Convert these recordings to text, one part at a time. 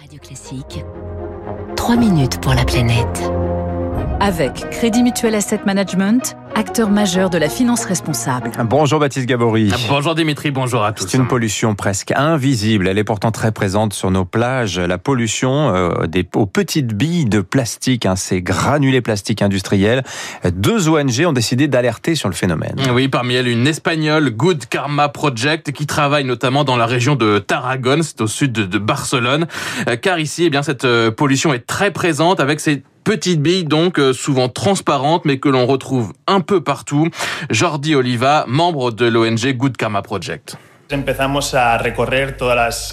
Radio Classique. 3 minutes pour la planète. Avec Crédit Mutuel Asset Management, acteur majeur de la finance responsable. Bonjour Baptiste Gabory. Bonjour Dimitri, bonjour à tous. C'est une pollution presque invisible. Elle est pourtant très présente sur nos plages. La pollution euh, des, aux petites billes de plastique, hein, ces granulés plastiques industriels. Deux ONG ont décidé d'alerter sur le phénomène. Oui, parmi elles une espagnole, Good Karma Project, qui travaille notamment dans la région de Tarragone, c'est au sud de, Barcelone. Euh, car ici, eh bien, cette euh, pollution est très présente avec ces Petite bille donc euh, souvent transparente mais que l'on retrouve un peu partout. Jordi Oliva, membre de l'ONG Good Karma Project.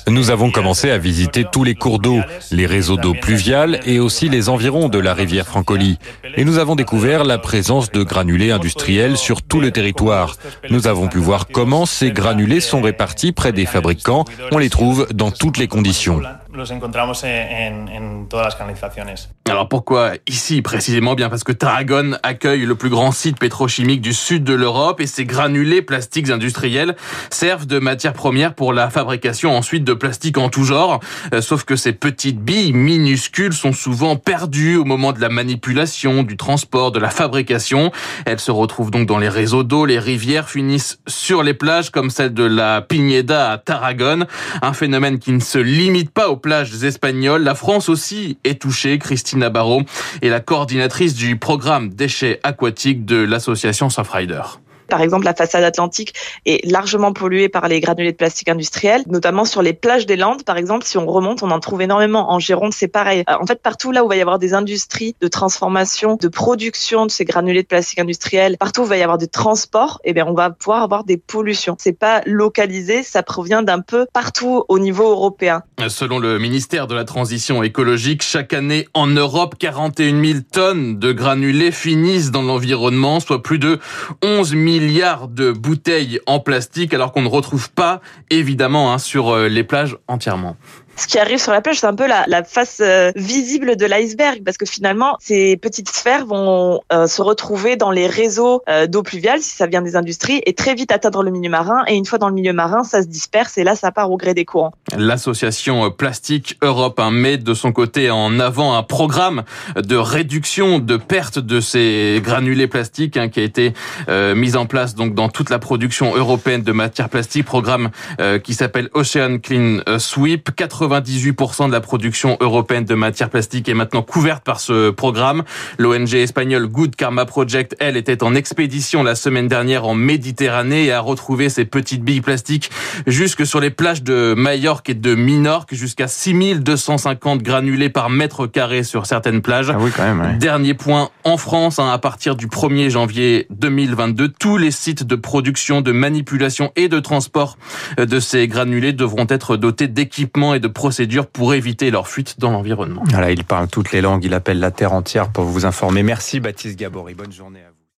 Nous avons commencé à visiter tous les cours d'eau, les réseaux d'eau pluviale et aussi les environs de la rivière Francoli. Et nous avons découvert la présence de granulés industriels sur tout le territoire. Nous avons pu voir comment ces granulés sont répartis près des fabricants. On les trouve dans toutes les conditions. Alors pourquoi ici précisément? Bien parce que Tarragone accueille le plus grand site pétrochimique du sud de l'Europe et ces granulés plastiques industriels servent de matière première pour la fabrication ensuite de plastique en tout genre. Euh, sauf que ces petites billes minuscules sont souvent perdues au moment de la manipulation, du transport, de la fabrication. Elles se retrouvent donc dans les réseaux d'eau, les rivières finissent sur les plages comme celle de la Pineda à Tarragone. Un phénomène qui ne se limite pas aux plages espagnoles. La France aussi est touchée. Christina Barrault est la coordinatrice du programme déchets aquatiques de l'association Surfrider. Par exemple, la façade atlantique est largement polluée par les granulés de plastique industriels, notamment sur les plages des Landes, par exemple. Si on remonte, on en trouve énormément. En Gironde, c'est pareil. Euh, en fait, partout là où il va y avoir des industries de transformation, de production de ces granulés de plastique industriels, partout où il va y avoir des transports, eh bien, on va pouvoir avoir des pollutions. C'est pas localisé, ça provient d'un peu partout au niveau européen. Selon le ministère de la Transition écologique, chaque année en Europe, 41 000 tonnes de granulés finissent dans l'environnement, soit plus de 11 000 milliards de bouteilles en plastique alors qu'on ne retrouve pas évidemment hein, sur euh, les plages entièrement ce qui arrive sur la plage, c'est un peu la, la face euh, visible de l'iceberg, parce que finalement, ces petites sphères vont euh, se retrouver dans les réseaux euh, d'eau pluviale, si ça vient des industries, et très vite atteindre le milieu marin. Et une fois dans le milieu marin, ça se disperse, et là, ça part au gré des courants. L'association Plastique Europe hein, met de son côté en avant un programme de réduction de perte de ces granulés plastiques hein, qui a été mis en place donc dans toute la production européenne de matières plastiques, programme qui s'appelle Ocean Clean Sweep. 98% de la production européenne de matières plastiques est maintenant couverte par ce programme. L'ONG espagnole Good Karma Project, elle, était en expédition la semaine dernière en Méditerranée et a retrouvé ces petites billes plastiques jusque sur les plages de Majorque et de Minorque, jusqu'à 6250 granulés par mètre carré sur certaines plages. Ah oui, quand même, Dernier point, en France, hein, à partir du 1er janvier 2022, tous les sites de production, de manipulation et de transport de ces granulés devront être dotés d'équipements et de procédures pour éviter leur fuite dans l'environnement. Voilà, il parle toutes les langues, il appelle la terre entière pour vous informer. Merci Baptiste Gabory, bonne journée à vous.